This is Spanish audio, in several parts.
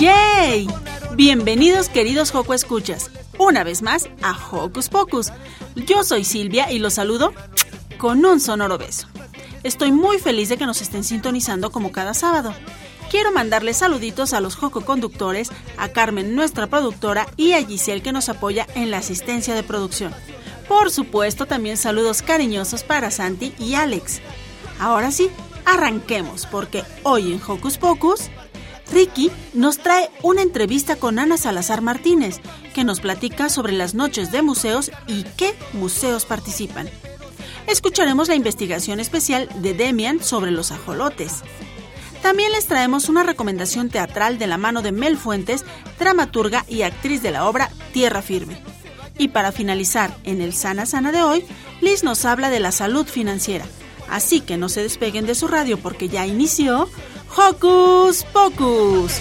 ¡Yay! Bienvenidos queridos Joco Escuchas, una vez más a Hocus Pocus. Yo soy Silvia y los saludo con un sonoro beso. Estoy muy feliz de que nos estén sintonizando como cada sábado. Quiero mandarles saluditos a los Joco Conductores, a Carmen, nuestra productora, y a Giselle que nos apoya en la asistencia de producción. Por supuesto, también saludos cariñosos para Santi y Alex. Ahora sí, arranquemos, porque hoy en Hocus Pocus Ricky nos trae una entrevista con Ana Salazar Martínez, que nos platica sobre las noches de museos y qué museos participan. Escucharemos la investigación especial de Demian sobre los ajolotes. También les traemos una recomendación teatral de la mano de Mel Fuentes, dramaturga y actriz de la obra Tierra Firme. Y para finalizar, en el Sana Sana de hoy, Liz nos habla de la salud financiera. Así que no se despeguen de su radio porque ya inició Hocus Pocus.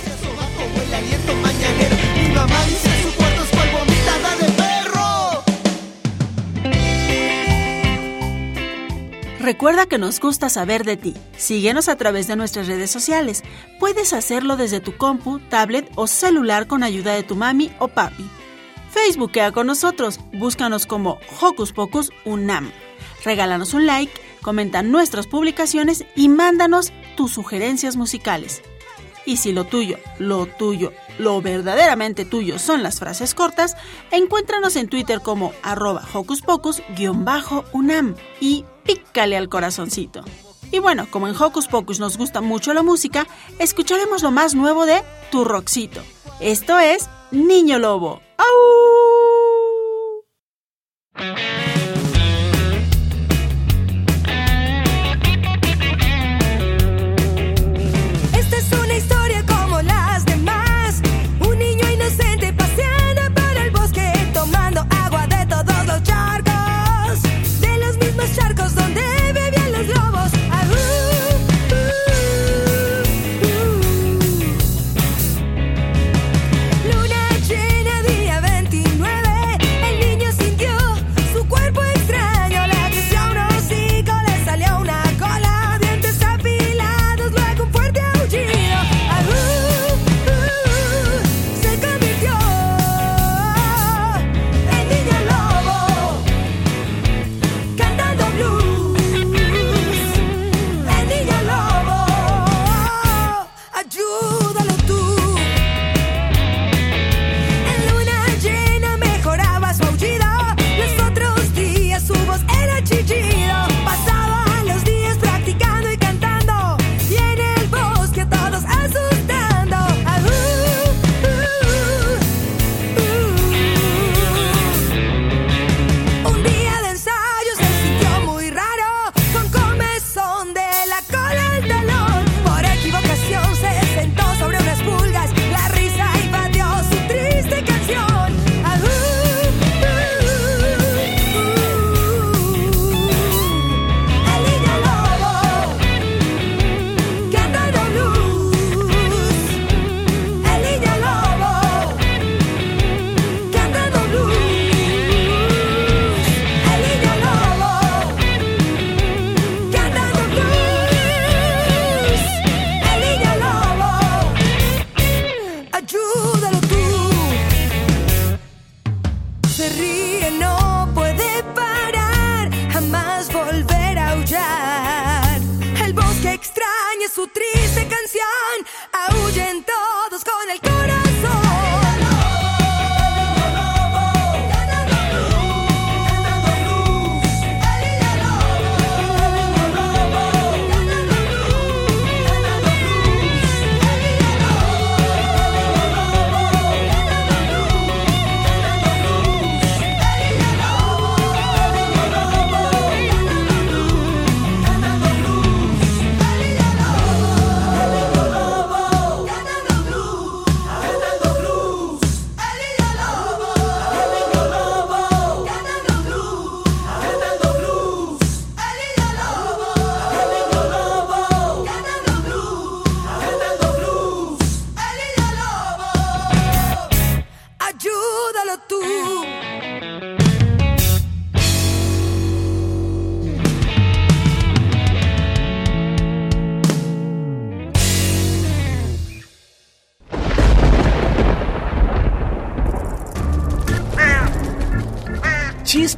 Recuerda que nos gusta saber de ti. Síguenos a través de nuestras redes sociales. Puedes hacerlo desde tu compu, tablet o celular con ayuda de tu mami o papi. Facebookea con nosotros. Búscanos como Hocus Pocus Unam. Regálanos un like, comenta nuestras publicaciones y mándanos tus sugerencias musicales. Y si lo tuyo, lo tuyo, lo verdaderamente tuyo son las frases cortas, encuéntranos en Twitter como arroba hocus pocus-unam y pícale al corazoncito. Y bueno, como en Hocus Pocus nos gusta mucho la música, escucharemos lo más nuevo de Tu Roxito. Esto es Niño Lobo. ¡Au!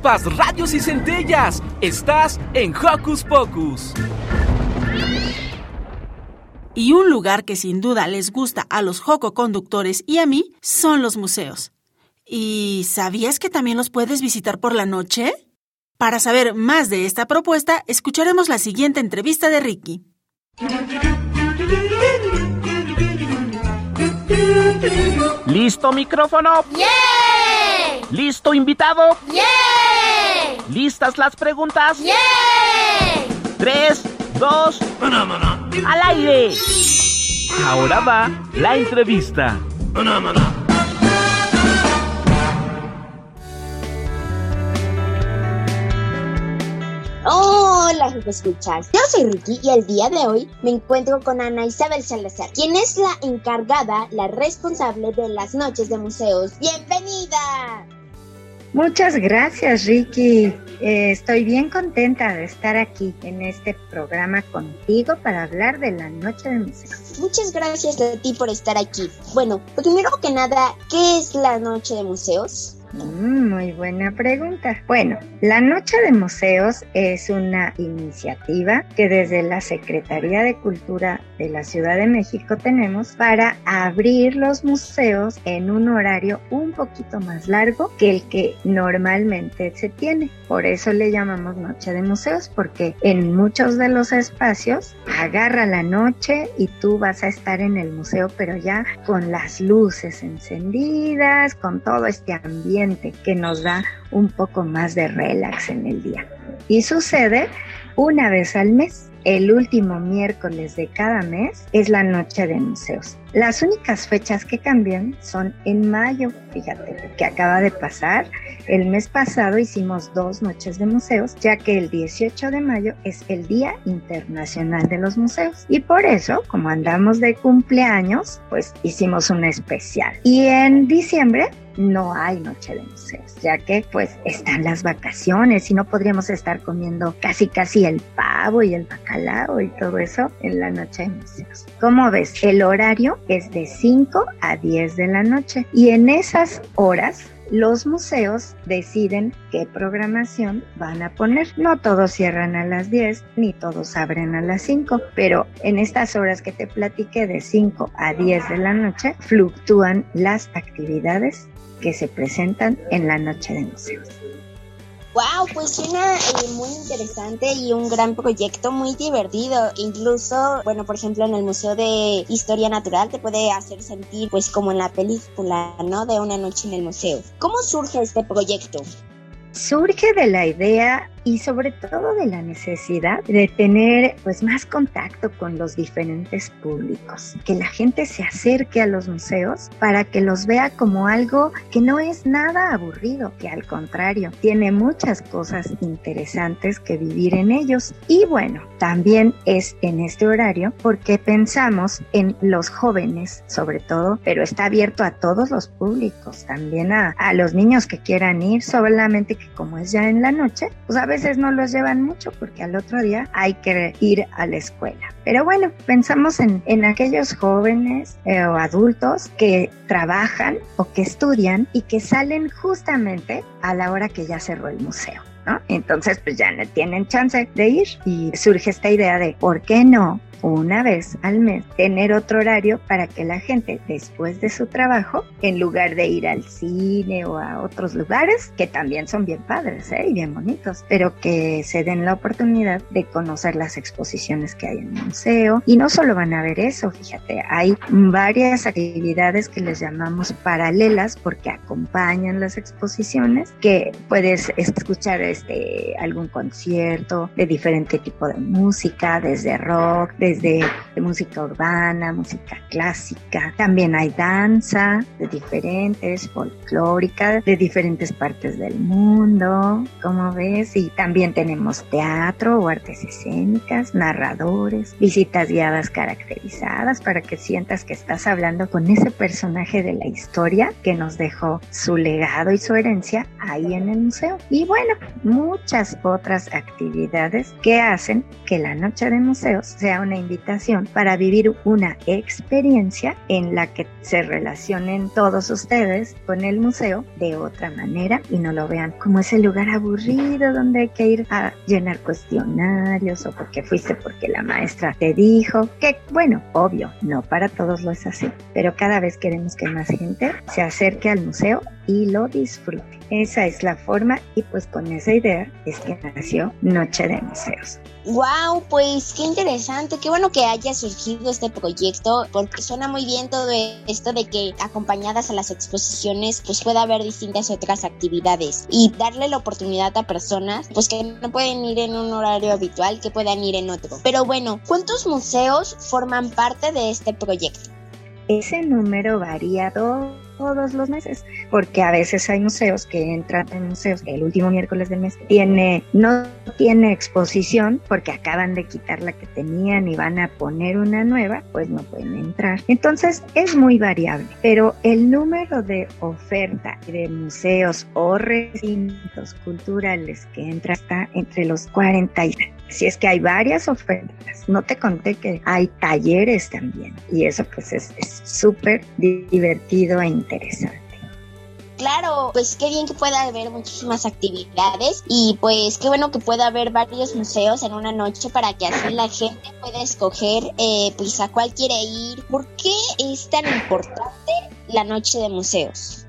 Radios y centellas. Estás en Hocus Pocus. Y un lugar que sin duda les gusta a los Joco conductores y a mí son los museos. ¿Y sabías que también los puedes visitar por la noche? Para saber más de esta propuesta, escucharemos la siguiente entrevista de Ricky. ¿Listo micrófono? ¡Yeah! ¿Listo invitado? ¡Yeah! ¿Listas las preguntas? ¡Yeah! Tres, dos, al aire. Ahora va la entrevista. Hola, escuchas. Yo soy Ricky y el día de hoy me encuentro con Ana Isabel Salazar, quien es la encargada, la responsable de las noches de museos. ¡Bienvenida! Muchas gracias, Ricky. Eh, estoy bien contenta de estar aquí en este programa contigo para hablar de la Noche de Museos. Muchas gracias a ti por estar aquí. Bueno, primero que nada, ¿qué es la Noche de Museos? Mm, muy buena pregunta. Bueno, la Noche de Museos es una iniciativa que desde la Secretaría de Cultura de la Ciudad de México tenemos para abrir los museos en un horario un poquito más largo que el que normalmente se tiene. Por eso le llamamos Noche de Museos, porque en muchos de los espacios agarra la noche y tú vas a estar en el museo, pero ya con las luces encendidas, con todo este ambiente que nos da un poco más de relax en el día. Y sucede una vez al mes. El último miércoles de cada mes es la noche de museos. Las únicas fechas que cambian son en mayo, fíjate, que acaba de pasar. El mes pasado hicimos dos noches de museos, ya que el 18 de mayo es el Día Internacional de los Museos. Y por eso, como andamos de cumpleaños, pues hicimos una especial. Y en diciembre no hay noche de museos, ya que pues están las vacaciones y no podríamos estar comiendo casi casi el pavo y el bacalao y todo eso en la noche de museos. Como ves, el horario es de 5 a 10 de la noche y en esas horas los museos deciden qué programación van a poner. No todos cierran a las 10 ni todos abren a las 5, pero en estas horas que te platiqué de 5 a 10 de la noche fluctúan las actividades que se presentan en la noche de museos. Wow, pues suena eh, muy interesante y un gran proyecto muy divertido. Incluso, bueno, por ejemplo, en el Museo de Historia Natural te puede hacer sentir, pues, como en la película, ¿no? De una noche en el museo. ¿Cómo surge este proyecto? Surge de la idea y sobre todo de la necesidad de tener pues más contacto con los diferentes públicos, que la gente se acerque a los museos para que los vea como algo que no es nada aburrido, que al contrario, tiene muchas cosas interesantes que vivir en ellos. Y bueno, también es en este horario porque pensamos en los jóvenes sobre todo, pero está abierto a todos los públicos, también a, a los niños que quieran ir, solamente que como es ya en la noche, pues a veces no los llevan mucho porque al otro día hay que ir a la escuela. Pero bueno, pensamos en, en aquellos jóvenes eh, o adultos que trabajan o que estudian y que salen justamente a la hora que ya cerró el museo. ¿No? Entonces, pues ya no tienen chance de ir y surge esta idea de, ¿por qué no una vez al mes tener otro horario para que la gente después de su trabajo, en lugar de ir al cine o a otros lugares, que también son bien padres ¿eh? y bien bonitos, pero que se den la oportunidad de conocer las exposiciones que hay en el museo. Y no solo van a ver eso, fíjate, hay varias actividades que les llamamos paralelas porque acompañan las exposiciones, que puedes escuchar este, algún concierto de diferente tipo de música, desde rock, de desde música urbana, música clásica. También hay danza de diferentes, folclórica, de diferentes partes del mundo, como ves. Y también tenemos teatro o artes escénicas, narradores, visitas guiadas caracterizadas para que sientas que estás hablando con ese personaje de la historia que nos dejó su legado y su herencia ahí en el museo. Y bueno, muchas otras actividades que hacen que la noche de museos sea una invitación para vivir una experiencia en la que se relacionen todos ustedes con el museo de otra manera y no lo vean como ese lugar aburrido donde hay que ir a llenar cuestionarios o porque fuiste porque la maestra te dijo que bueno, obvio, no para todos lo es así, pero cada vez queremos que más gente se acerque al museo y lo disfrute. Esa es la forma y pues con esa idea es que nació Noche de Museos. Wow, pues qué interesante, qué bueno que haya surgido este proyecto, porque suena muy bien todo esto de que acompañadas a las exposiciones, pues pueda haber distintas otras actividades y darle la oportunidad a personas, pues que no pueden ir en un horario habitual, que puedan ir en otro. Pero bueno, ¿cuántos museos forman parte de este proyecto? Ese número varía todos los meses, porque a veces hay museos que entran en museos el último miércoles del mes tiene no tiene exposición porque acaban de quitar la que tenían y van a poner una nueva, pues no pueden entrar. Entonces es muy variable, pero el número de oferta de museos o recintos culturales que entra está entre los 40 y si es que hay varias ofertas. No te conté que hay talleres también y eso pues es súper divertido e interesante. Claro, pues qué bien que pueda haber muchísimas actividades y pues qué bueno que pueda haber varios museos en una noche para que así la gente pueda escoger eh, pues a cuál quiere ir. ¿Por qué es tan importante la noche de museos?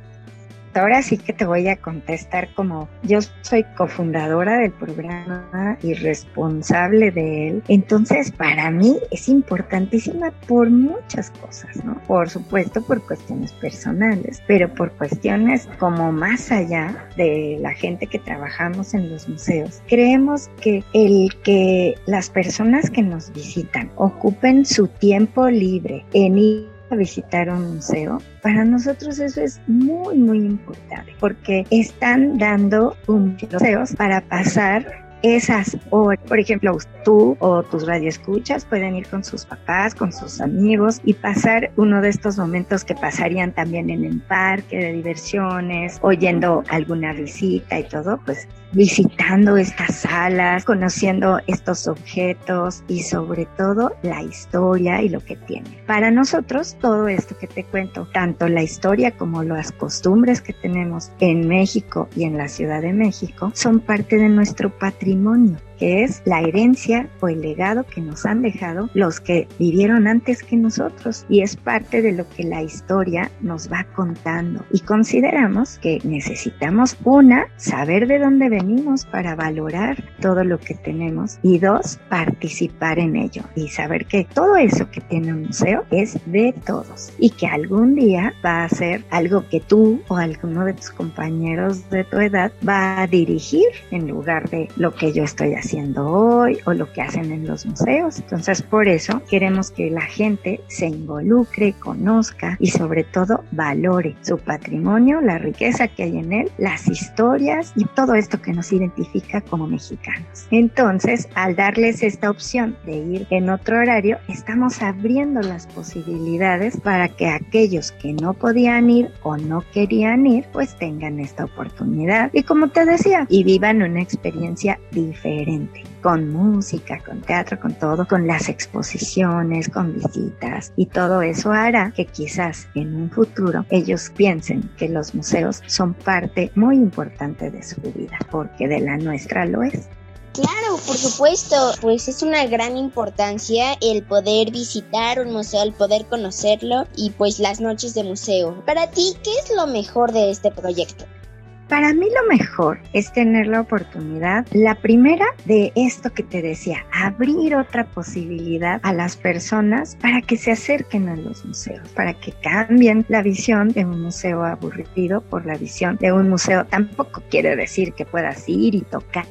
Ahora sí que te voy a contestar como yo soy cofundadora del programa y responsable de él. Entonces, para mí es importantísima por muchas cosas, ¿no? Por supuesto, por cuestiones personales, pero por cuestiones como más allá de la gente que trabajamos en los museos. Creemos que el que las personas que nos visitan ocupen su tiempo libre en ir visitar un museo, para nosotros eso es muy, muy importante porque están dando museos para pasar esas horas. Por ejemplo, tú o tus radioescuchas pueden ir con sus papás, con sus amigos y pasar uno de estos momentos que pasarían también en el parque de diversiones, oyendo alguna visita y todo, pues visitando estas salas, conociendo estos objetos y sobre todo la historia y lo que tiene. Para nosotros todo esto que te cuento, tanto la historia como las costumbres que tenemos en México y en la Ciudad de México, son parte de nuestro patrimonio es la herencia o el legado que nos han dejado los que vivieron antes que nosotros. Y es parte de lo que la historia nos va contando. Y consideramos que necesitamos una, saber de dónde venimos para valorar todo lo que tenemos. Y dos, participar en ello. Y saber que todo eso que tiene un museo es de todos. Y que algún día va a ser algo que tú o alguno de tus compañeros de tu edad va a dirigir en lugar de lo que yo estoy haciendo hoy o lo que hacen en los museos. Entonces, por eso queremos que la gente se involucre, conozca y sobre todo valore su patrimonio, la riqueza que hay en él, las historias y todo esto que nos identifica como mexicanos. Entonces, al darles esta opción de ir en otro horario, estamos abriendo las posibilidades para que aquellos que no podían ir o no querían ir, pues tengan esta oportunidad. Y como te decía, vivan una experiencia diferente, con música, con teatro, con todo, con las exposiciones, con visitas. Y todo eso hará que quizás en un futuro ellos piensen que los museos son parte muy importante de su vida, porque de la nuestra lo es. Claro, por supuesto, pues es una gran importancia el poder visitar un museo, el poder conocerlo y pues las noches de museo. Para ti, ¿qué es lo mejor de este proyecto? Para mí lo mejor es tener la oportunidad, la primera de esto que te decía, abrir otra posibilidad a las personas para que se acerquen a los museos, para que cambien la visión de un museo aburrido por la visión de un museo. Tampoco quiere decir que puedas ir y tocar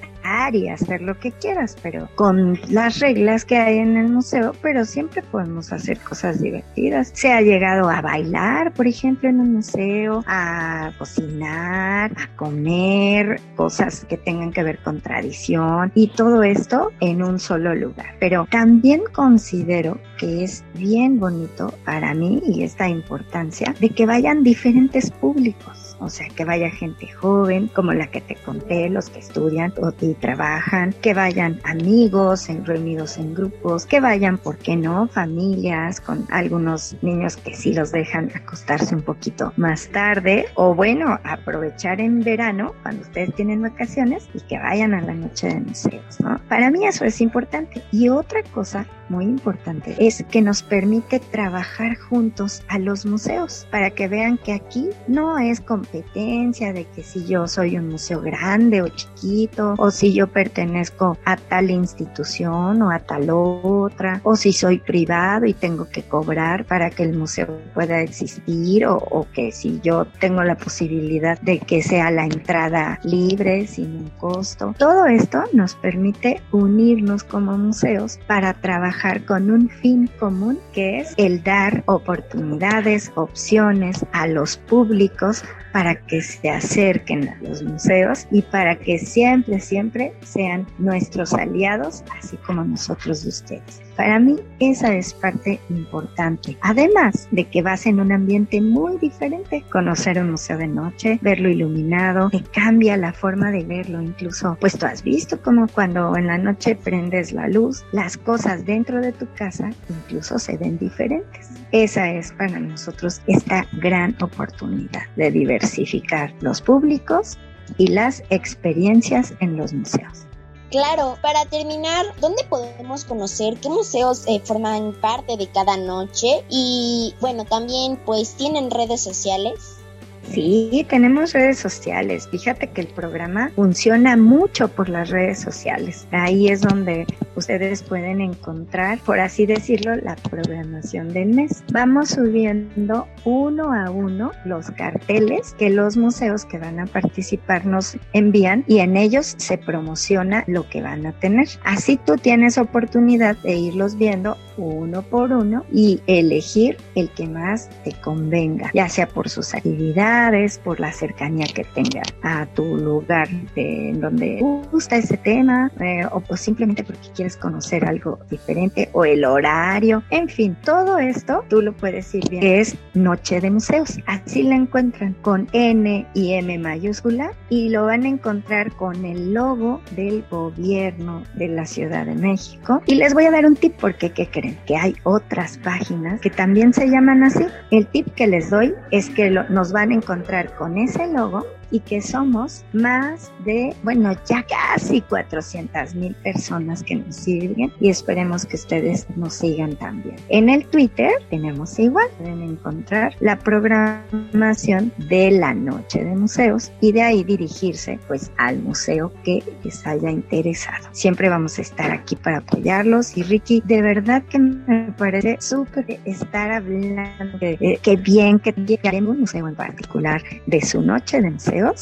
y hacer lo que quieras, pero con las reglas que hay en el museo, pero siempre podemos hacer cosas divertidas. Se ha llegado a bailar, por ejemplo, en un museo, a cocinar, a comer, cosas que tengan que ver con tradición y todo esto en un solo lugar. Pero también considero que es bien bonito para mí y esta importancia de que vayan diferentes públicos o sea, que vaya gente joven, como la que te conté, los que estudian y trabajan, que vayan amigos reunidos en grupos, que vayan, ¿por qué no?, familias con algunos niños que sí los dejan acostarse un poquito más tarde, o bueno, aprovechar en verano, cuando ustedes tienen vacaciones, y que vayan a la noche de museos, ¿no? Para mí eso es importante. Y otra cosa muy importante es que nos permite trabajar juntos a los museos para que vean que aquí no es competencia de que si yo soy un museo grande o chiquito o si yo pertenezco a tal institución o a tal otra o si soy privado y tengo que cobrar para que el museo pueda existir o, o que si yo tengo la posibilidad de que sea la entrada libre sin un costo. Todo esto nos permite unirnos como museos para trabajar con un fin común que es el dar oportunidades, opciones a los públicos para que se acerquen a los museos y para que siempre, siempre sean nuestros aliados, así como nosotros de ustedes. Para mí esa es parte importante. Además de que vas en un ambiente muy diferente, conocer un museo de noche, verlo iluminado, te cambia la forma de verlo. Incluso, pues tú has visto como cuando en la noche prendes la luz, las cosas dentro de tu casa incluso se ven diferentes. Esa es para nosotros esta gran oportunidad de diversificar los públicos y las experiencias en los museos. Claro, para terminar, ¿dónde podemos conocer qué museos eh, forman parte de cada noche? Y bueno, también pues tienen redes sociales. Sí, tenemos redes sociales. Fíjate que el programa funciona mucho por las redes sociales. Ahí es donde ustedes pueden encontrar, por así decirlo, la programación del mes. Vamos subiendo uno a uno los carteles que los museos que van a participar nos envían y en ellos se promociona lo que van a tener. Así tú tienes oportunidad de irlos viendo uno por uno y elegir el que más te convenga, ya sea por sus actividades, por la cercanía que tenga a tu lugar de, donde gusta ese tema eh, o pues simplemente porque quieres conocer algo diferente o el horario, en fin, todo esto tú lo puedes ir viendo, es Noche de Museos, así la encuentran con N y M mayúscula y lo van a encontrar con el logo del gobierno de la Ciudad de México y les voy a dar un tip porque ¿qué creen? Que hay otras páginas que también se llaman así. El tip que les doy es que nos van a encontrar con ese logo y que somos más de, bueno, ya casi 400 mil personas que nos siguen y esperemos que ustedes nos sigan también. En el Twitter tenemos igual, pueden encontrar la programación de la noche de museos y de ahí dirigirse pues al museo que les haya interesado. Siempre vamos a estar aquí para apoyarlos y Ricky, de verdad que me parece súper estar hablando de qué bien que llegaremos un museo en particular de su noche de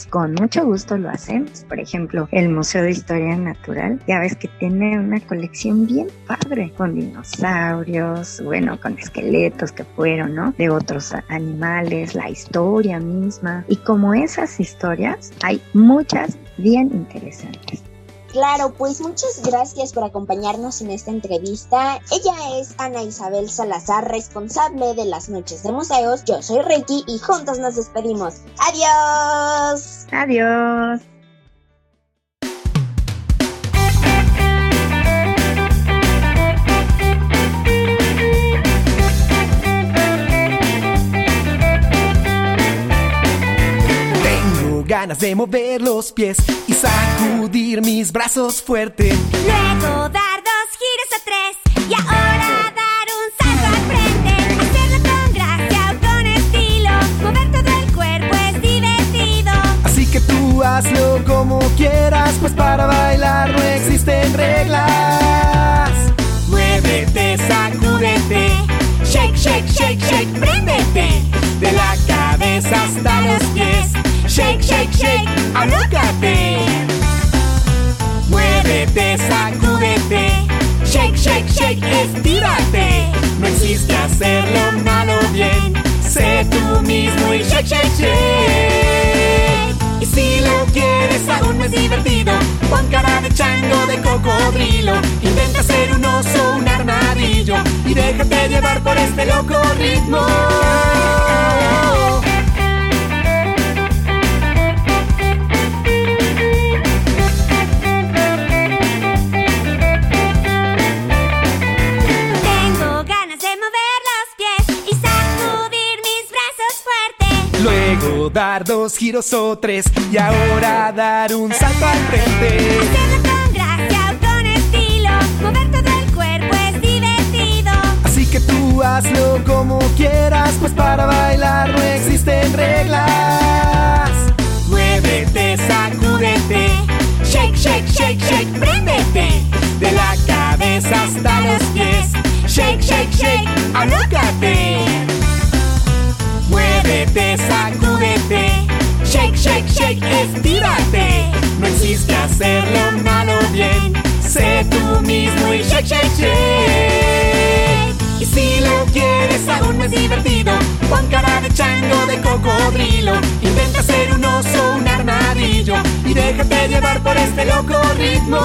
Con mucho gusto lo hacemos. Por ejemplo, el Museo de Historia Natural, ya ves que tiene una colección bien padre con dinosaurios, bueno, con esqueletos que fueron, ¿no? De otros animales, la historia misma. Y como esas historias, hay muchas bien interesantes. Claro, pues muchas gracias por acompañarnos en esta entrevista. Ella es Ana Isabel Salazar, responsable de las noches de museos. Yo soy Ricky y juntos nos despedimos. Adiós. Adiós. Ganas de mover los pies y sacudir mis brazos fuerte. Luego dar dos giros a tres y ahora dar un salto al frente. Hacerlo con gracia o con estilo. Mover todo el cuerpo es divertido. Así que tú hazlo como quieras, pues para bailar no existen reglas. Muévete, sacúdete. Shake, shake, shake, shake, préndete. De la cabeza hasta los pies Shake, shake, shake, alócate. Muévete, sacúdete. Shake, shake, shake, estírate. No existe hacerlo malo bien. Sé tú mismo y shake, shake, shake. Y si lo quieres aún más divertido, pon cara de chango, de cocodrilo. Intenta ser un oso, un armadillo. Y déjate llevar por este loco ritmo. Dar dos giros o tres y ahora dar un salto al frente. Hacerlo con gracia o con estilo, mover todo el cuerpo es divertido. Así que tú hazlo como quieras, pues para bailar no existen reglas. Muévete, sacúdete, shake, shake, shake, shake, préndete. De la cabeza hasta los pies, shake, shake, shake, alócate. Muévete, sacúdete. Shake, shake, shake, estírate. No existe hacerlo malo bien. Sé tú mismo y shake, shake, shake. Y si lo quieres aún más divertido, pon cara de chango, de cocodrilo. Intenta ser un oso, un armadillo. Y déjate llevar por este loco ritmo.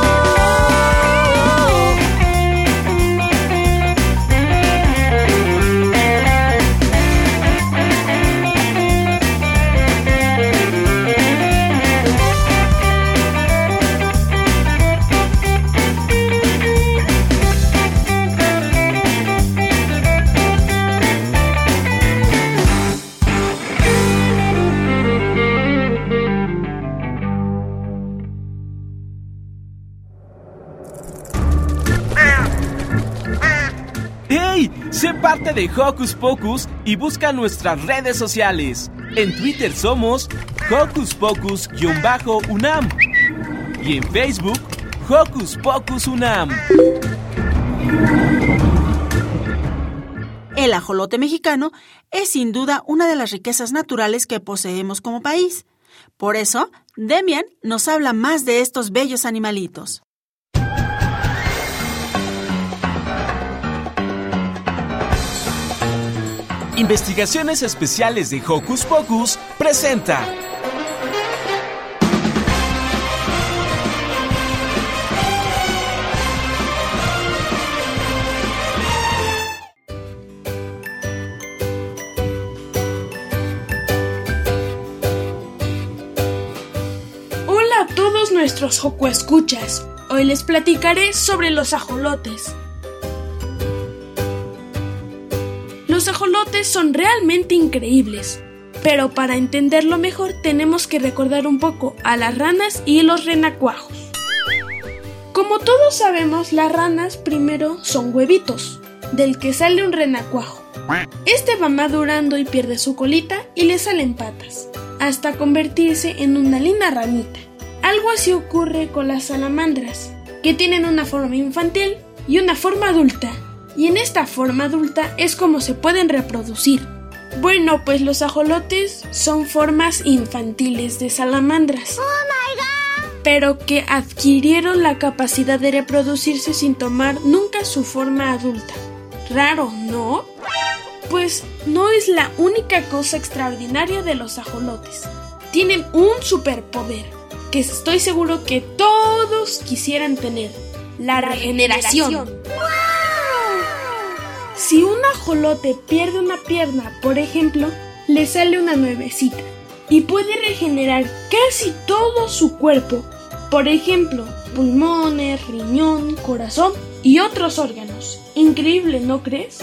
De Hocus Pocus y busca nuestras redes sociales. En Twitter somos Hocus Pocus-UNAM y en Facebook Hocus Pocus UNAM. El ajolote mexicano es sin duda una de las riquezas naturales que poseemos como país. Por eso, Demian nos habla más de estos bellos animalitos. Investigaciones Especiales de Hocus Pocus presenta. Hola a todos nuestros Hoku escuchas. Hoy les platicaré sobre los ajolotes. Los ajolotes son realmente increíbles, pero para entenderlo mejor tenemos que recordar un poco a las ranas y los renacuajos. Como todos sabemos, las ranas primero son huevitos, del que sale un renacuajo. Este va madurando y pierde su colita y le salen patas, hasta convertirse en una linda ranita. Algo así ocurre con las salamandras, que tienen una forma infantil y una forma adulta. Y en esta forma adulta es como se pueden reproducir. Bueno, pues los ajolotes son formas infantiles de salamandras. Pero que adquirieron la capacidad de reproducirse sin tomar nunca su forma adulta. Raro, ¿no? Pues no es la única cosa extraordinaria de los ajolotes. Tienen un superpoder que estoy seguro que todos quisieran tener. La, regeneración. Si un ajolote pierde una pierna, por ejemplo, le sale una nuevecita y puede regenerar casi todo su cuerpo, por ejemplo, pulmones, riñón, corazón y otros órganos. Increíble, ¿no crees?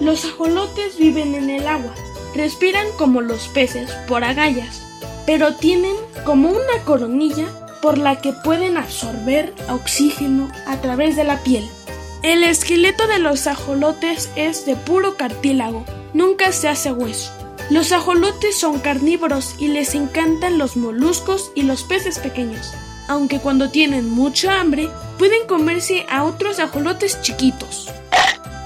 Los ajolotes viven en el agua, respiran como los peces por agallas, pero tienen como una coronilla por la que pueden absorber oxígeno a través de la piel. El esqueleto de los ajolotes es de puro cartílago, nunca se hace hueso. Los ajolotes son carnívoros y les encantan los moluscos y los peces pequeños, aunque cuando tienen mucha hambre pueden comerse a otros ajolotes chiquitos.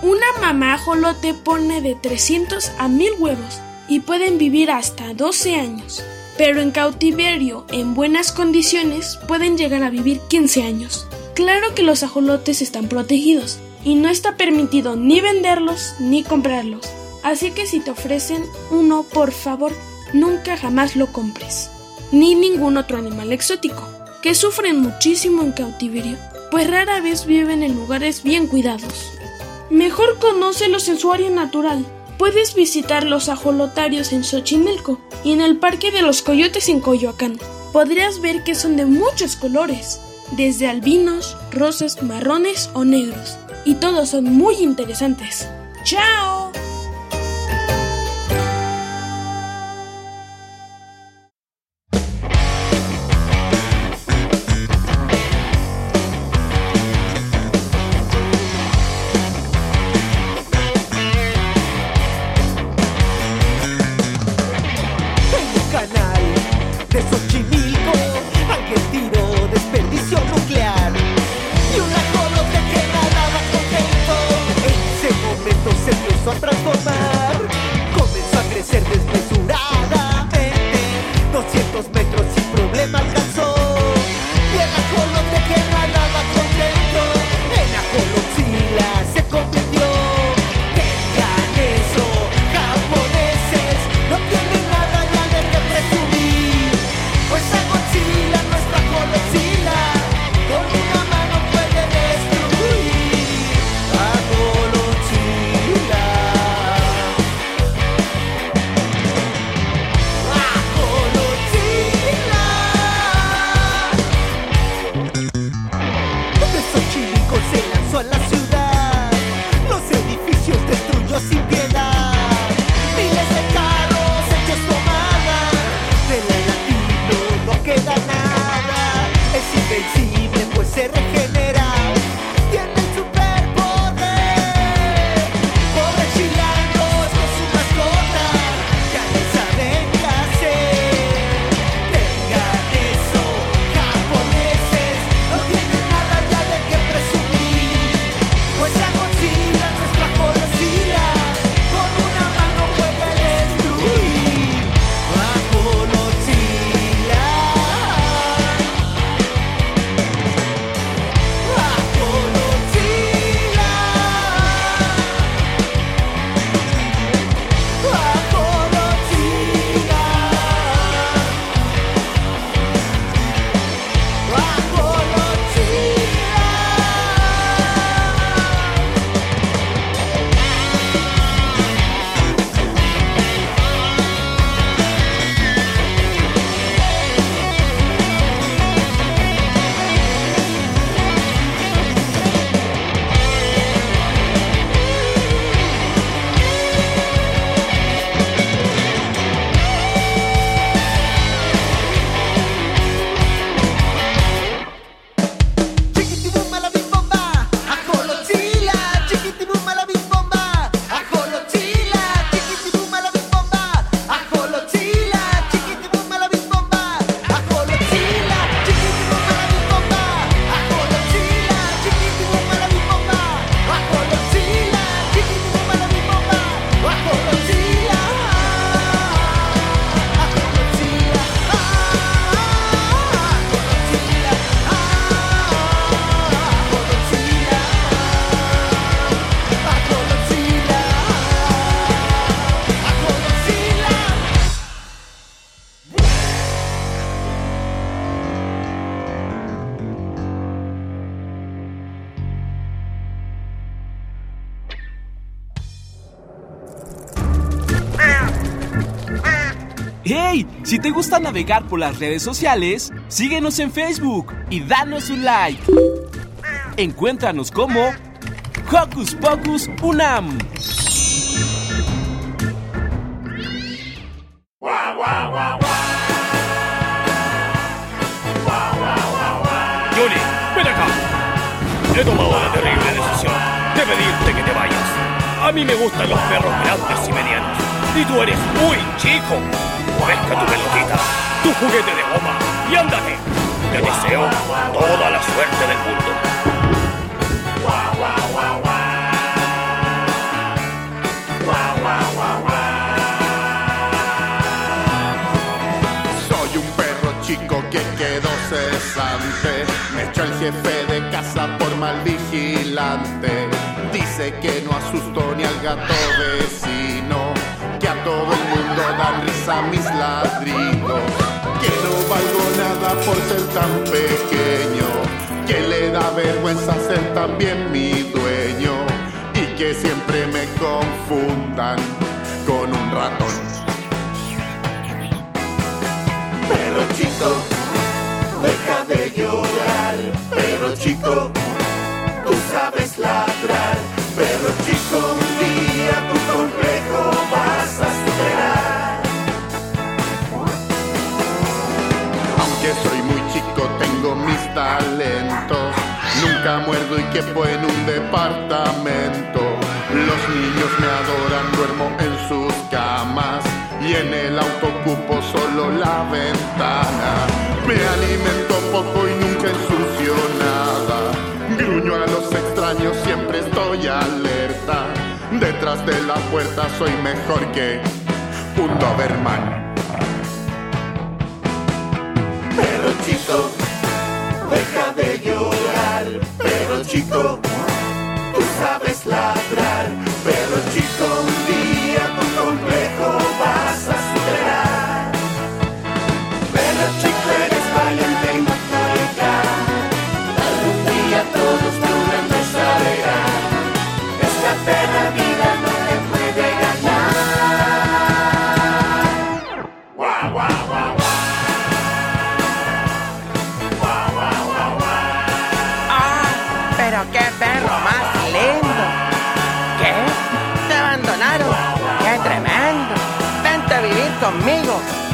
Una mamá ajolote pone de 300 a 1000 huevos y pueden vivir hasta 12 años, pero en cautiverio en buenas condiciones pueden llegar a vivir 15 años. Claro que los ajolotes están protegidos y no está permitido ni venderlos ni comprarlos, así que si te ofrecen uno, por favor, nunca jamás lo compres. Ni ningún otro animal exótico, que sufren muchísimo en cautiverio, pues rara vez viven en lugares bien cuidados. Mejor conócelos en su área natural. Puedes visitar los ajolotarios en Xochimilco y en el Parque de los Coyotes en Coyoacán. Podrías ver que son de muchos colores, desde albinos, rosas, marrones o negros, y todos son muy interesantes. ¡Chao! Gusta navegar por las redes sociales, síguenos en Facebook y danos un like. Encuéntranos como Hocus Pocus Unam. Julie, ven acá. He tomado la terrible decisión de pedirte que te vayas. A mí me gustan los perros grandes y medianos. Y tú eres muy chico. Pesca tu pelotita, tu juguete de goma y ándate. Te deseo toda la suerte del mundo. Soy un perro chico que quedó cesante. Me echó el jefe de casa por mal vigilante. Dice que no asustó ni al gato vecino. A todo el mundo dan risa mis ladridos. Que no valgo nada por ser tan pequeño. Que le da vergüenza ser también mi dueño. Y que siempre me confundan con un ratón. Pero chico, deja de llorar. Pero chico, tú sabes ladrar. Pero chico, muerdo y quepo en un departamento. Los niños me adoran, duermo en sus camas. Y en el auto ocupo solo la ventana. Me alimento poco y nunca ensucio nada. Gruño a los extraños, siempre estoy alerta. Detrás de la puerta soy mejor que un Doberman. Pero chico, deja de llorar. Chico, tú sabes ladrar.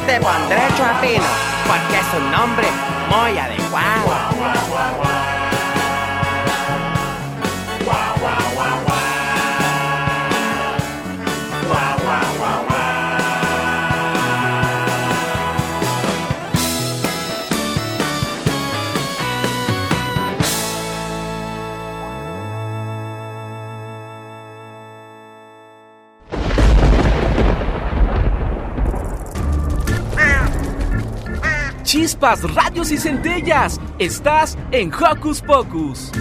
Te pondré Chuapino, porque es un nombre muy adecuado. Chispas, rayos y centellas. Estás en Hocus Pocus.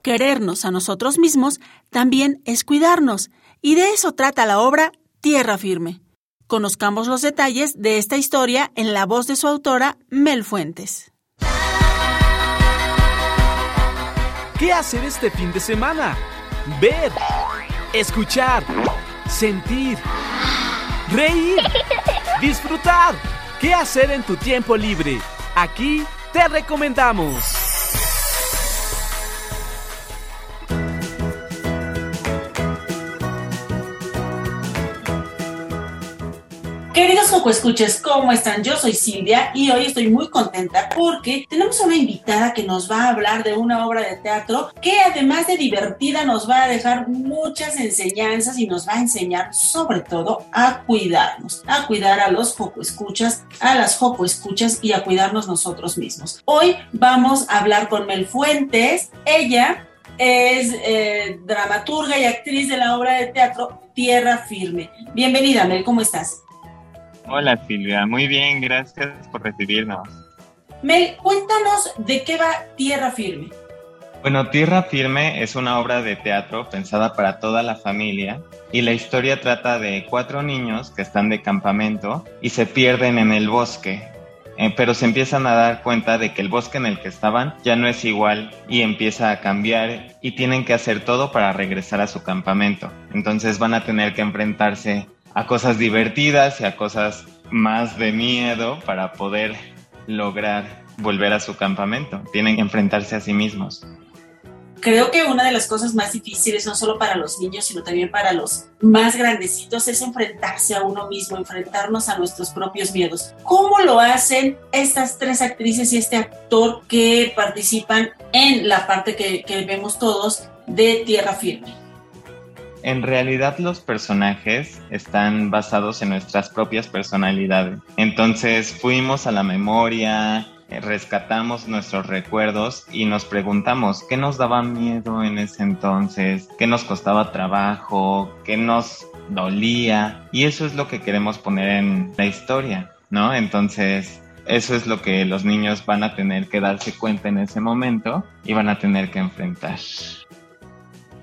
Querernos a nosotros mismos también es cuidarnos, y de eso trata la obra Tierra Firme. Conozcamos los detalles de esta historia en la voz de su autora, Mel Fuentes. ¿Qué hacer este fin de semana? Ver, escuchar, sentir, reír, disfrutar. ¿Qué hacer en tu tiempo libre? Aquí te recomendamos. Queridos Escuches, ¿cómo están? Yo soy Silvia y hoy estoy muy contenta porque tenemos una invitada que nos va a hablar de una obra de teatro que además de divertida nos va a dejar muchas enseñanzas y nos va a enseñar sobre todo a cuidarnos, a cuidar a los Joco Escuchas, a las Joco Escuchas y a cuidarnos nosotros mismos. Hoy vamos a hablar con Mel Fuentes. Ella es eh, dramaturga y actriz de la obra de teatro Tierra Firme. Bienvenida, Mel, ¿cómo estás? Hola Silvia, muy bien, gracias por recibirnos. Mel, cuéntanos de qué va Tierra Firme. Bueno, Tierra Firme es una obra de teatro pensada para toda la familia y la historia trata de cuatro niños que están de campamento y se pierden en el bosque, eh, pero se empiezan a dar cuenta de que el bosque en el que estaban ya no es igual y empieza a cambiar y tienen que hacer todo para regresar a su campamento. Entonces van a tener que enfrentarse a cosas divertidas y a cosas más de miedo para poder lograr volver a su campamento. Tienen que enfrentarse a sí mismos. Creo que una de las cosas más difíciles, no solo para los niños, sino también para los más grandecitos, es enfrentarse a uno mismo, enfrentarnos a nuestros propios miedos. ¿Cómo lo hacen estas tres actrices y este actor que participan en la parte que, que vemos todos de Tierra Firme? En realidad los personajes están basados en nuestras propias personalidades. Entonces fuimos a la memoria, eh, rescatamos nuestros recuerdos y nos preguntamos qué nos daba miedo en ese entonces, qué nos costaba trabajo, qué nos dolía. Y eso es lo que queremos poner en la historia, ¿no? Entonces, eso es lo que los niños van a tener que darse cuenta en ese momento y van a tener que enfrentar.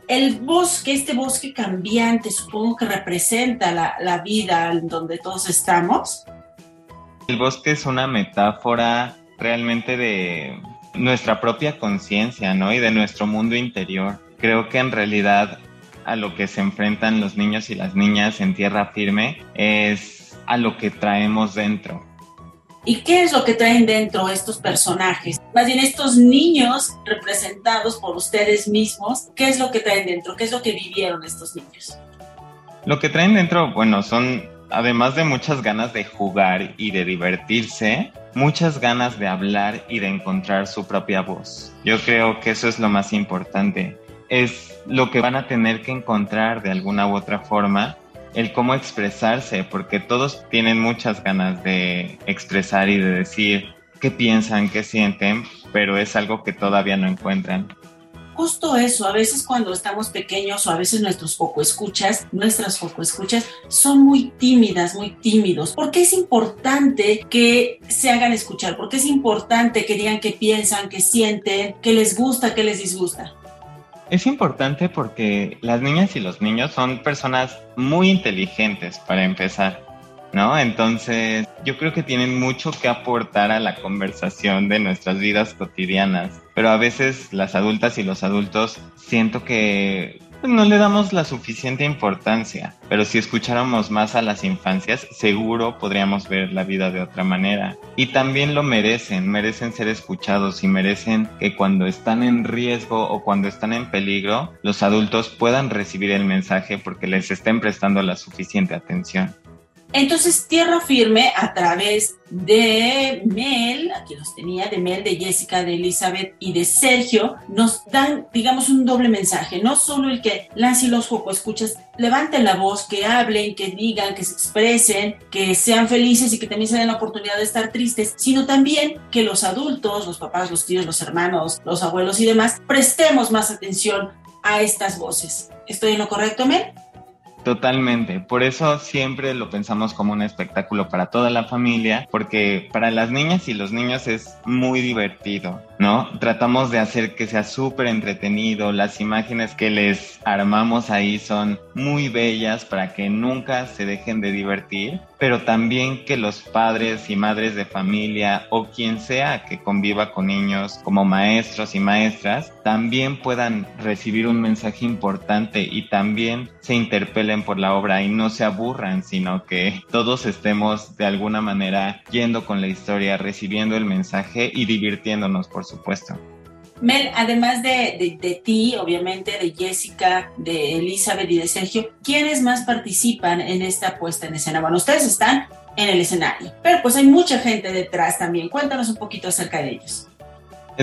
El bosque, este bosque cambiante, supongo que representa la, la vida en donde todos estamos. El bosque es una metáfora realmente de nuestra propia conciencia, ¿no? Y de nuestro mundo interior. Creo que en realidad a lo que se enfrentan los niños y las niñas en tierra firme es a lo que traemos dentro. ¿Y qué es lo que traen dentro estos personajes? Más bien estos niños representados por ustedes mismos, ¿qué es lo que traen dentro? ¿Qué es lo que vivieron estos niños? Lo que traen dentro, bueno, son, además de muchas ganas de jugar y de divertirse, muchas ganas de hablar y de encontrar su propia voz. Yo creo que eso es lo más importante. Es lo que van a tener que encontrar de alguna u otra forma el cómo expresarse, porque todos tienen muchas ganas de expresar y de decir qué piensan, qué sienten, pero es algo que todavía no encuentran. Justo eso, a veces cuando estamos pequeños o a veces nuestros poco escuchas, nuestras poco escuchas son muy tímidas, muy tímidos. ¿Por qué es importante que se hagan escuchar? ¿Por qué es importante que digan qué piensan, qué sienten, qué les gusta, qué les disgusta? Es importante porque las niñas y los niños son personas muy inteligentes para empezar, ¿no? Entonces, yo creo que tienen mucho que aportar a la conversación de nuestras vidas cotidianas, pero a veces las adultas y los adultos siento que no le damos la suficiente importancia, pero si escucháramos más a las infancias, seguro podríamos ver la vida de otra manera. Y también lo merecen, merecen ser escuchados y merecen que cuando están en riesgo o cuando están en peligro, los adultos puedan recibir el mensaje porque les estén prestando la suficiente atención. Entonces, Tierra Firme, a través de Mel, aquí los tenía, de Mel, de Jessica, de Elizabeth y de Sergio, nos dan, digamos, un doble mensaje. No solo el que las y los Joco escuchas levanten la voz, que hablen, que digan, que se expresen, que sean felices y que también se den la oportunidad de estar tristes, sino también que los adultos, los papás, los tíos, los hermanos, los abuelos y demás, prestemos más atención a estas voces. ¿Estoy en lo correcto, Mel? Totalmente, por eso siempre lo pensamos como un espectáculo para toda la familia, porque para las niñas y los niños es muy divertido, ¿no? Tratamos de hacer que sea súper entretenido, las imágenes que les armamos ahí son muy bellas para que nunca se dejen de divertir, pero también que los padres y madres de familia o quien sea que conviva con niños como maestros y maestras también puedan recibir un mensaje importante y también se interpelen por la obra y no se aburran, sino que todos estemos de alguna manera yendo con la historia, recibiendo el mensaje y divirtiéndonos, por supuesto. Mel, además de, de, ti, obviamente, de Jessica, de Elizabeth y de Sergio, ¿quiénes más participan en esta puesta en escena? Bueno, ustedes están en el escenario, pero pues hay mucha gente detrás también. Cuéntanos un poquito acerca de ellos.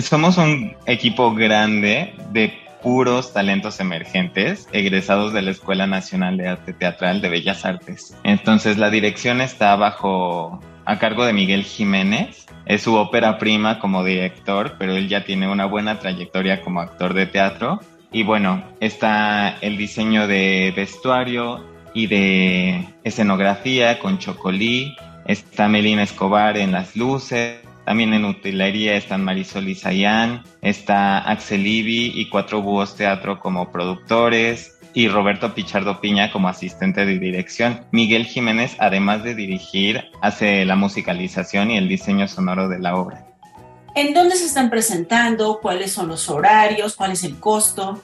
Somos un equipo grande de puros talentos emergentes egresados de la Escuela Nacional de Arte Teatral de Bellas Artes. Entonces la dirección está bajo a cargo de Miguel Jiménez. Es su ópera prima como director, pero él ya tiene una buena trayectoria como actor de teatro. Y bueno, está el diseño de vestuario y de escenografía con Chocolí. Está Melina Escobar en las luces también en utilería están Marisol y Sayan, está Axel Ibi y Cuatro Búhos Teatro como productores y Roberto Pichardo Piña como asistente de dirección. Miguel Jiménez, además de dirigir, hace la musicalización y el diseño sonoro de la obra. ¿En dónde se están presentando? ¿Cuáles son los horarios? ¿Cuál es el costo?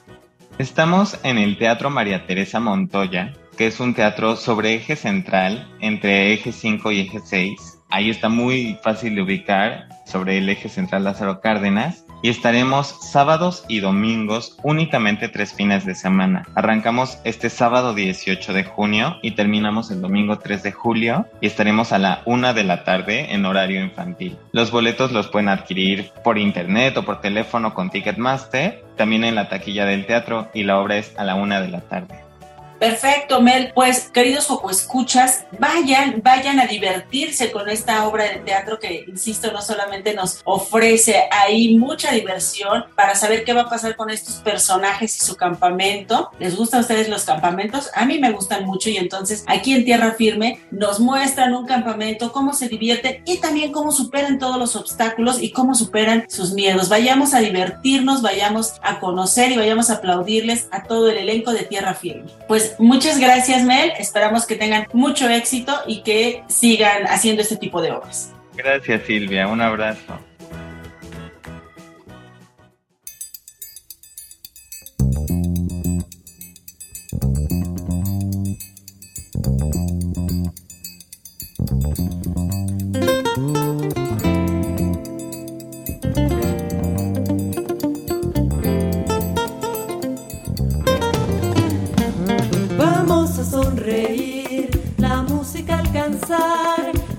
Estamos en el Teatro María Teresa Montoya, que es un teatro sobre eje central entre eje 5 y eje 6. Ahí está muy fácil de ubicar sobre el eje central Lázaro Cárdenas y estaremos sábados y domingos únicamente tres fines de semana. Arrancamos este sábado 18 de junio y terminamos el domingo 3 de julio y estaremos a la una de la tarde en horario infantil. Los boletos los pueden adquirir por internet o por teléfono con Ticketmaster, también en la taquilla del teatro y la obra es a la una de la tarde. Perfecto, Mel. Pues, queridos Joco Escuchas, vayan, vayan a divertirse con esta obra de teatro que, insisto, no solamente nos ofrece ahí mucha diversión para saber qué va a pasar con estos personajes y su campamento. ¿Les gustan a ustedes los campamentos? A mí me gustan mucho y entonces aquí en Tierra Firme nos muestran un campamento, cómo se divierten y también cómo superan todos los obstáculos y cómo superan sus miedos. Vayamos a divertirnos, vayamos a conocer y vayamos a aplaudirles a todo el elenco de Tierra Firme. Pues muchas gracias Mel, esperamos que tengan mucho éxito y que sigan haciendo este tipo de obras. Gracias Silvia, un abrazo.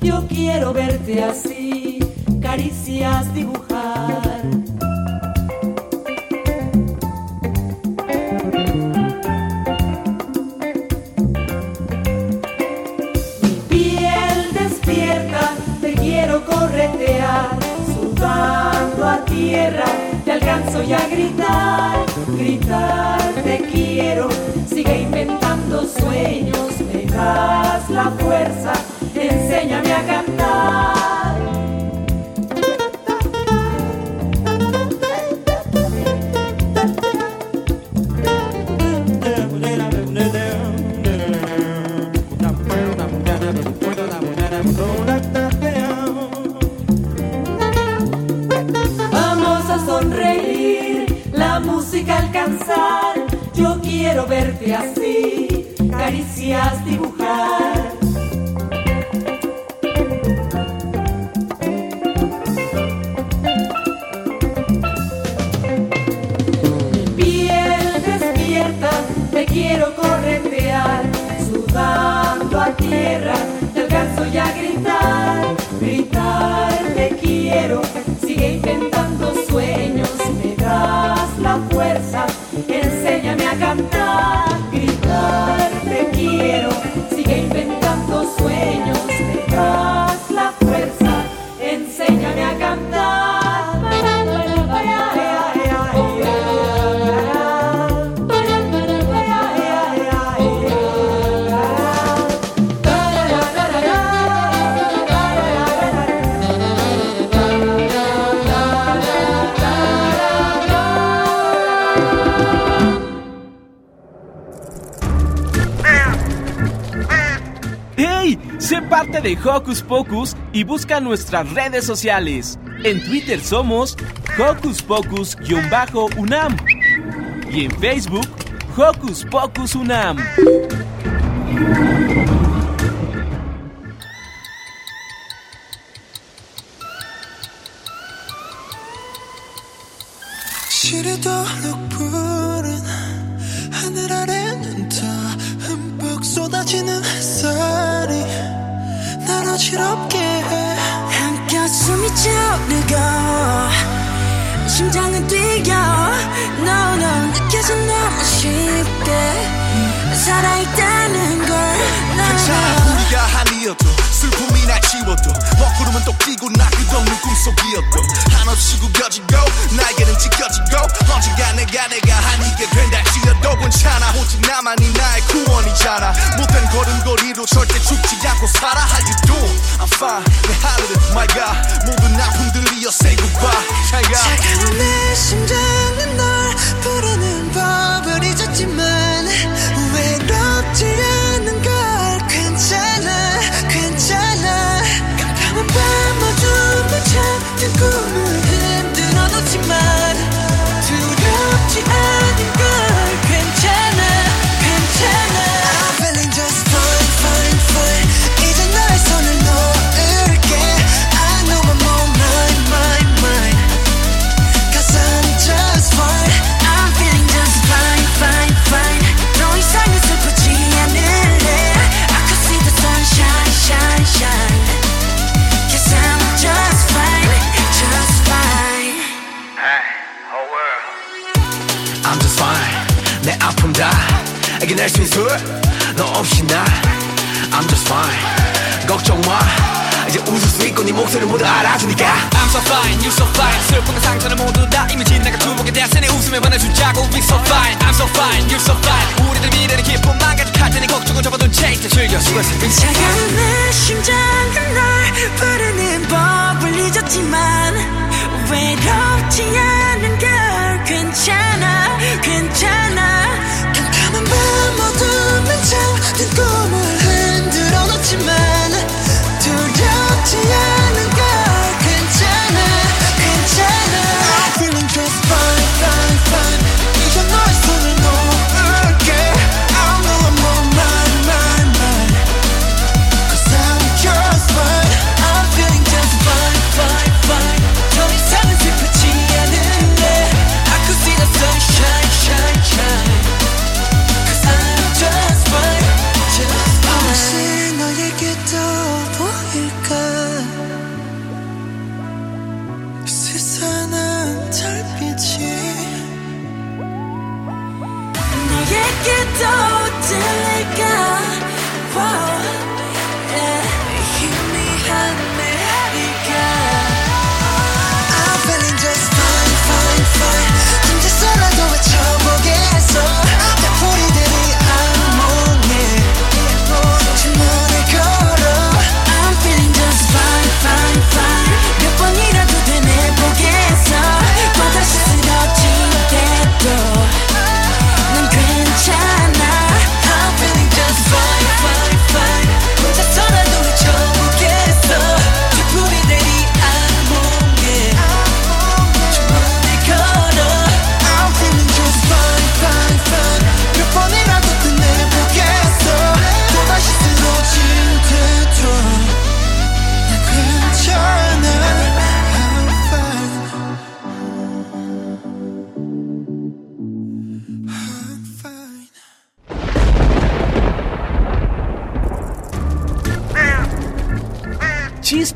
Yo quiero verte así, caricias dibujar. Mi piel despierta, te quiero corretear, sudando a tierra, te alcanzo ya a gritar, gritar, te quiero, inventando sueños, me das la fuerza enséñame a cantar. Verte así, caricias dibujar. Hocus Pocus y busca nuestras redes sociales. En Twitter somos Hocus Pocus-UNAM y en Facebook Hocus Pocus UNAM. should up. 지워도 먹구름은 또 끼고 나 끝없는 꿈속이었도 한없이 구겨지고 나에게는 지켜지고 언젠가 내가 내가 아니게 된다 지어도 괜찮아 오직 나만이 나의 구원이잖아 못된 걸음걸이로 절대 죽지 않고 살아 How you doing? I'm fine 내 하늘은 my God 모든 아픔들이여 say goodbye 차가운 내 심장은 널 부르는 법을 잊었지만 good. 이겨낼 수 있어? 너 없이 나? I'm just fine. 걱정 마. 이제 웃을 수 있고 네 목소리 모두 알아주니까. I'm so fine, you so fine. 슬픔과 상처는 모두 다 이미 지나가 두목에 대한 내 웃음에 반해주자고. We so fine, I'm so fine, you so fine. 우리들 미래는 기쁨만 가득할 테니 걱정은 접어둔 채 이제 즐겨 수고했어. 차가운 내 심장은 널 부르는 법을 잊었지만 외롭지 않은 걸 괜찮아 괜찮아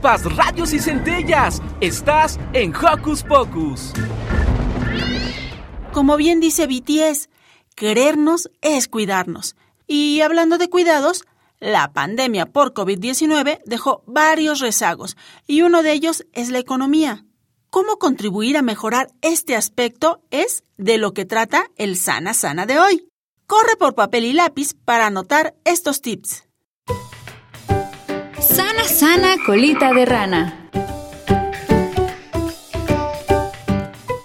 Radios y centellas. Estás en Hocus Pocus. Como bien dice BTS, querernos es cuidarnos. Y hablando de cuidados, la pandemia por COVID-19 dejó varios rezagos y uno de ellos es la economía. ¿Cómo contribuir a mejorar este aspecto es de lo que trata el Sana Sana de hoy? Corre por papel y lápiz para anotar estos tips. Sana, sana, colita de rana.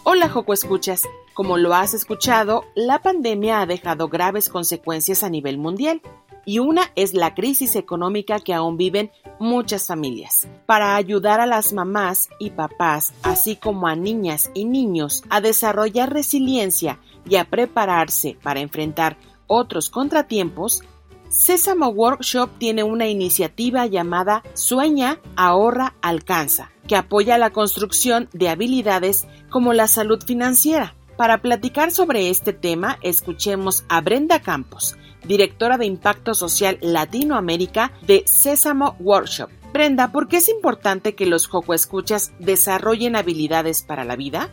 Hola Joco Escuchas. Como lo has escuchado, la pandemia ha dejado graves consecuencias a nivel mundial y una es la crisis económica que aún viven muchas familias. Para ayudar a las mamás y papás, así como a niñas y niños a desarrollar resiliencia y a prepararse para enfrentar otros contratiempos, Sésamo Workshop tiene una iniciativa llamada Sueña, ahorra, alcanza, que apoya la construcción de habilidades como la salud financiera. Para platicar sobre este tema, escuchemos a Brenda Campos, directora de Impacto Social Latinoamérica de Sésamo Workshop. Brenda, ¿por qué es importante que los Joco Escuchas desarrollen habilidades para la vida?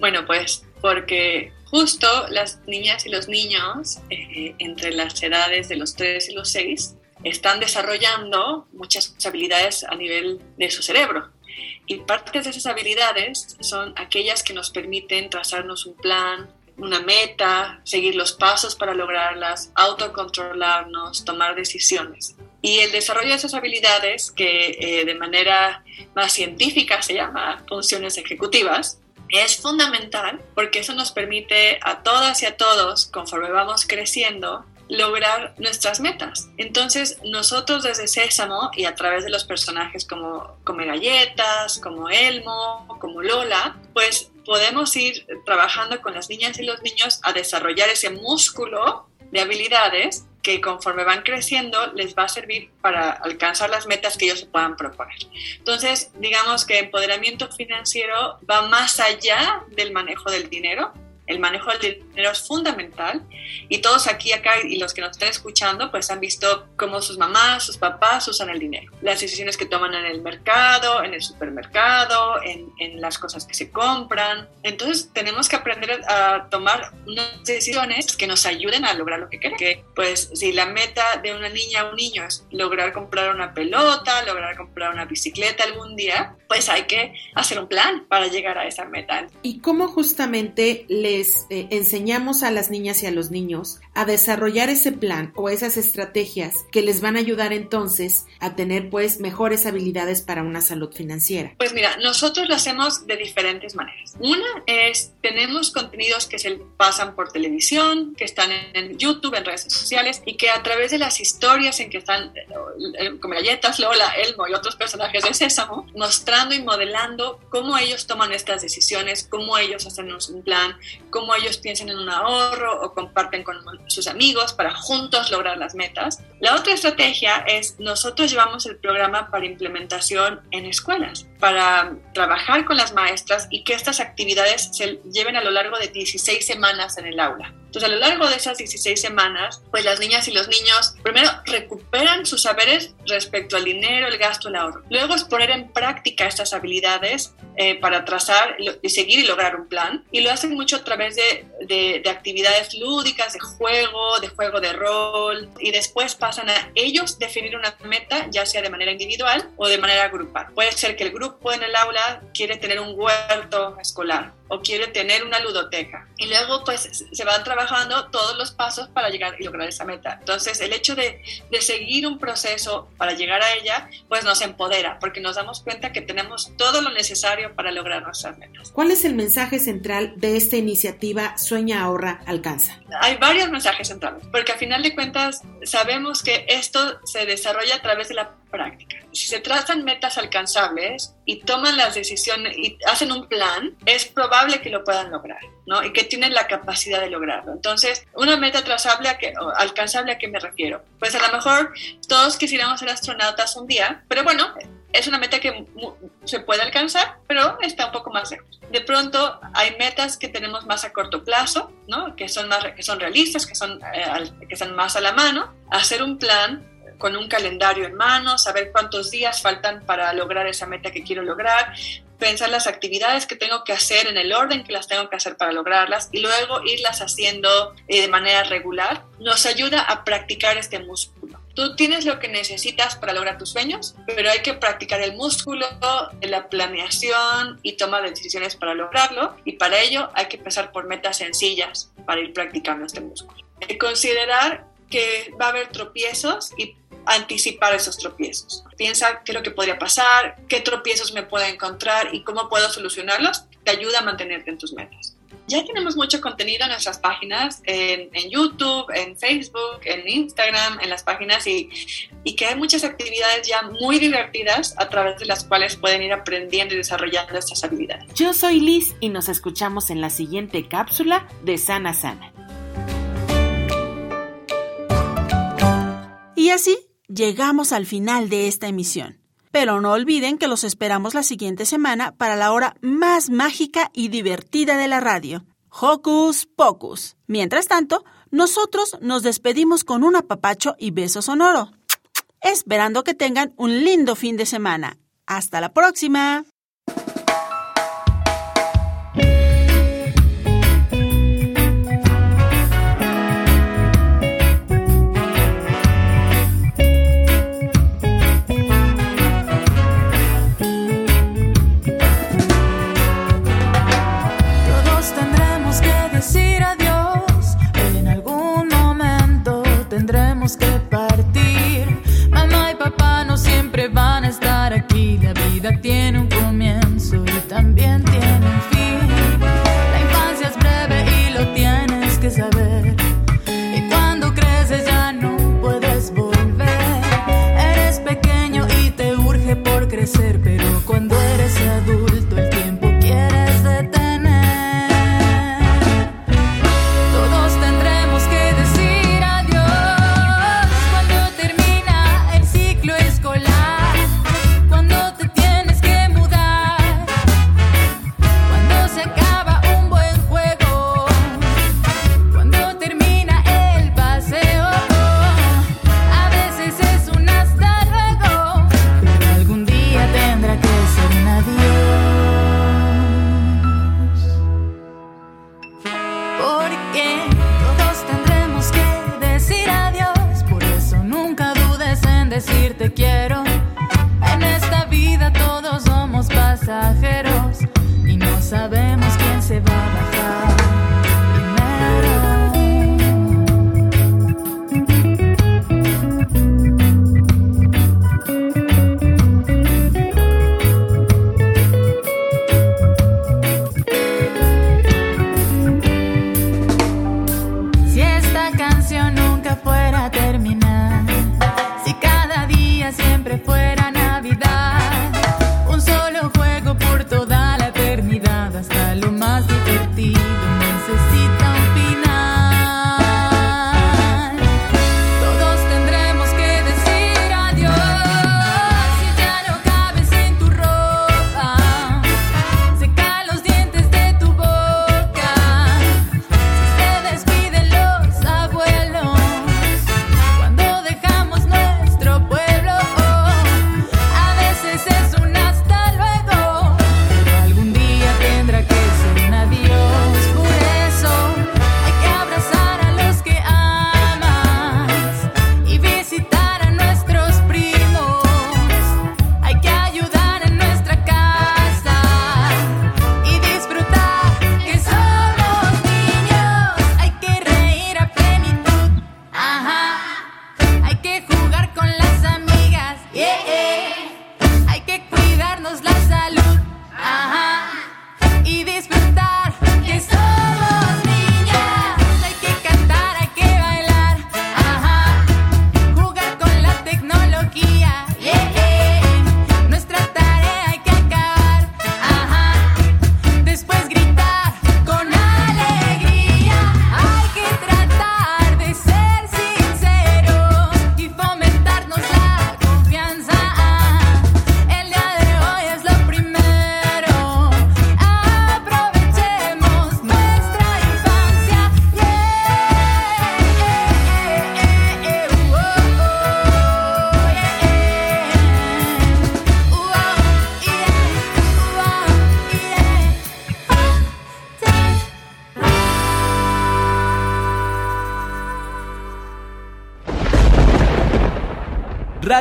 Bueno, pues porque justo las niñas y los niños eh, entre las edades de los 3 y los 6 están desarrollando muchas habilidades a nivel de su cerebro. Y partes de esas habilidades son aquellas que nos permiten trazarnos un plan, una meta, seguir los pasos para lograrlas, autocontrolarnos, tomar decisiones. Y el desarrollo de esas habilidades, que eh, de manera más científica se llama funciones ejecutivas, es fundamental porque eso nos permite a todas y a todos, conforme vamos creciendo, lograr nuestras metas. Entonces, nosotros desde Sésamo y a través de los personajes como Come Galletas, como Elmo, como Lola, pues podemos ir trabajando con las niñas y los niños a desarrollar ese músculo de habilidades que conforme van creciendo les va a servir para alcanzar las metas que ellos se puedan proponer. Entonces, digamos que empoderamiento financiero va más allá del manejo del dinero, el manejo del dinero es fundamental y todos aquí, acá y los que nos están escuchando, pues han visto cómo sus mamás, sus papás usan el dinero. Las decisiones que toman en el mercado, en el supermercado, en, las cosas que se compran. Entonces tenemos que aprender a tomar unas decisiones que nos ayuden a lograr lo que queremos. Que, pues si la meta de una niña o un niño es lograr comprar una pelota, lograr comprar una bicicleta algún día, pues hay que hacer un plan para llegar a esa meta. ¿Y cómo justamente les eh, enseñamos a las niñas y a los niños a desarrollar ese plan o esas estrategias que les van a ayudar entonces a tener pues mejores habilidades para una salud financiera? Pues mira, nosotros lo hacemos de diferentes maneras. Una es, tenemos contenidos que se pasan por televisión, que están en YouTube, en redes sociales y que a través de las historias en que están eh, como galletas, Lola, Elmo y otros personajes de Sésamo, y modelando cómo ellos toman estas decisiones, cómo ellos hacen un plan, cómo ellos piensan en un ahorro o comparten con sus amigos para juntos lograr las metas. La otra estrategia es nosotros llevamos el programa para implementación en escuelas, para trabajar con las maestras y que estas actividades se lleven a lo largo de 16 semanas en el aula. Entonces, a lo largo de esas 16 semanas, pues las niñas y los niños primero recuperan sus saberes respecto al dinero, el gasto, el ahorro. Luego es poner en práctica estas habilidades eh, para trazar y seguir y lograr un plan. Y lo hacen mucho a través de, de, de, actividades lúdicas, de juego, de juego de rol. Y después pasan a ellos definir una meta, ya sea de manera individual o de manera grupal. Puede ser que el grupo en el aula quiere tener un huerto escolar o quiere tener una ludoteca. Y luego pues se van trabajando todos los pasos para llegar y lograr esa meta. Entonces el hecho de, de, seguir un proceso para llegar a ella pues nos empodera porque nos damos cuenta que tenemos todo lo necesario para lograr nuestras metas. ¿Cuál es el mensaje central de esta iniciativa Sueña, Ahorra, Alcanza? Hay varios mensajes centrales porque al final de cuentas sabemos que esto se desarrolla a través de la práctica. Si se trazan metas alcanzables y toman las decisiones y hacen un plan, es probable que lo puedan lograr, ¿no? Y que tienen la capacidad de lograrlo. Entonces, una meta trazable, que, alcanzable, ¿a qué me refiero? Pues a lo mejor todos quisiéramos ser astronautas un día, pero bueno, es una meta que se puede alcanzar, pero está un poco más lejos. De pronto hay metas que tenemos más a corto plazo, ¿no? que, son más, que son realistas, que, son, eh, que están más a la mano. Hacer un plan con un calendario en mano, saber cuántos días faltan para lograr esa meta que quiero lograr, pensar las actividades que tengo que hacer en el orden que las tengo que hacer para lograrlas y luego irlas haciendo de manera regular, nos ayuda a practicar este músculo. Tú tienes lo que necesitas para lograr tus sueños, pero hay que practicar el músculo, la planeación y toma de decisiones para lograrlo. Y para ello hay que empezar por metas sencillas para ir practicando este músculo. Considerar que va a haber tropiezos y anticipar esos tropiezos. Piensa qué es lo que podría pasar, qué tropiezos me puedo encontrar y cómo puedo solucionarlos. Te ayuda a mantenerte en tus metas. Ya tenemos mucho contenido en nuestras páginas, en, en YouTube, en Facebook, en Instagram, en las páginas y, y, que hay muchas actividades ya muy divertidas a través de las cuales pueden ir aprendiendo y desarrollando estas habilidades. Yo soy Liz y nos escuchamos en la siguiente cápsula de Sana Sana. Y así llegamos al final de esta emisión. Pero no olviden que los esperamos la siguiente semana para la hora más mágica y divertida de la radio, Hocus Pocus. Mientras tanto, nosotros nos despedimos con un apapacho y beso sonoro, esperando que tengan un lindo fin de semana. Hasta la próxima. Que partir.